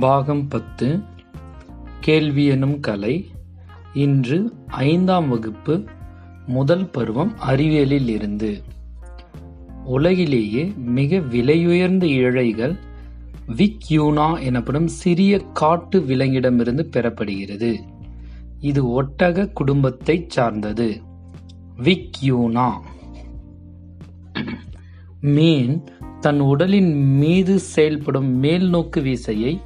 பாகம் பத்து கேள்வி எனும் கலை. இன்று ஐந்தாம் வகுப்பு முதல் பருவம் அறிவியலில் இருந்து உலகிலேயே மிக விலையுயர்ந்த இழைகள் விக் யூனா எனப்படும் சிறிய காட்டு விலங்கிடமிருந்து பெறப்படுகிறது. இது ஒட்டக குடும்பத்தைச் சார்ந்தது. விக்யூனா மீன் தன் உடலின் மீது செயல்படும் மேல்நோக்கு விசையை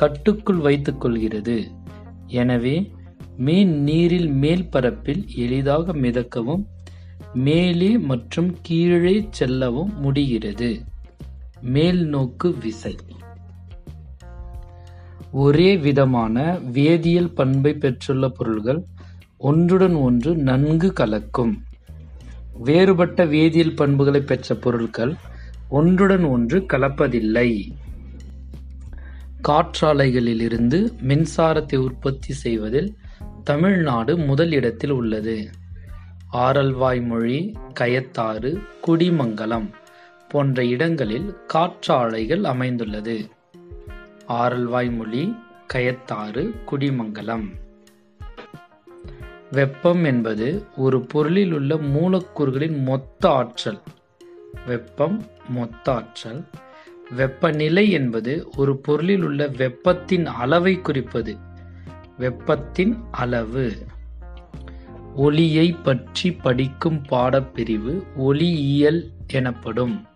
கட்டுக்குள் வைத்துக் கொள்கிறது எனவே மீன் நீரில் மேல் பரப்பில் எளிதாக மிதக்கவும் மேலே மற்றும் கீழே செல்லவும் முடிகிறது. மேல்நோக்கு விசை. ஒரே விதமான வேதியியல் பண்பை பெற்றுள்ள பொருள்கள் ஒன்றுடன் ஒன்று நன்கு கலக்கும். வேறுபட்ட வேதியியல் பண்புகளை பெற்ற பொருட்கள் ஒன்றுடன் ஒன்று கலப்பதில்லை. காற்றாலைகளிலிருந்து மின்சாரத்தை உற்பத்தி செய்வதில் தமிழ்நாடு முதல் இடத்தில் உள்ளது. ஆரல்வாய்மொழி கயத்தாறு குடிமங்கலம் போன்ற இடங்களில் காற்றாலைகள் அமைந்துள்ளது. ஆரல்வாய்மொழி கயத்தாறு குடிமங்கலம். வெப்பம் என்பது ஒரு பொருளில் உள்ள மூலக்கூறுகளின் மொத்த ஆற்றல். வெப்பம் மொத்த ஆற்றல். வெப்பநிலை என்பது ஒரு பொருளில் உள்ள வெப்பத்தின் அளவை குறிப்பது. வெப்பத்தின் அளவு. ஒளியை பற்றி படிக்கும் பாடப்பிரிவு ஒளியியல் எனப்படும்.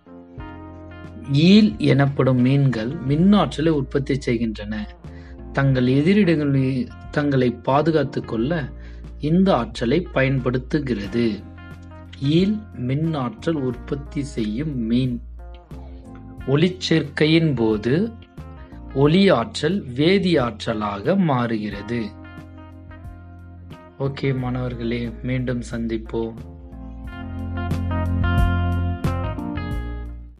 ஈல் எனப்படும் மீன்கள் மின்னாற்றலை உற்பத்தி செய்கின்றன. தங்கள் எதிரிடங்களில் தங்களை பாதுகாத்து கொள்ள இந்த ஆற்றலை பயன்படுத்துகிறது. ஈல் மின் ஆற்றல் உற்பத்தி செய்யும் மீன். ஒளிச்சேர்க்கையின் போது ஒளியாற்றல் வேதியாற்றலாக மாறுகிறது. ஓகே மாணவர்களே மீண்டும் சந்திப்போம்.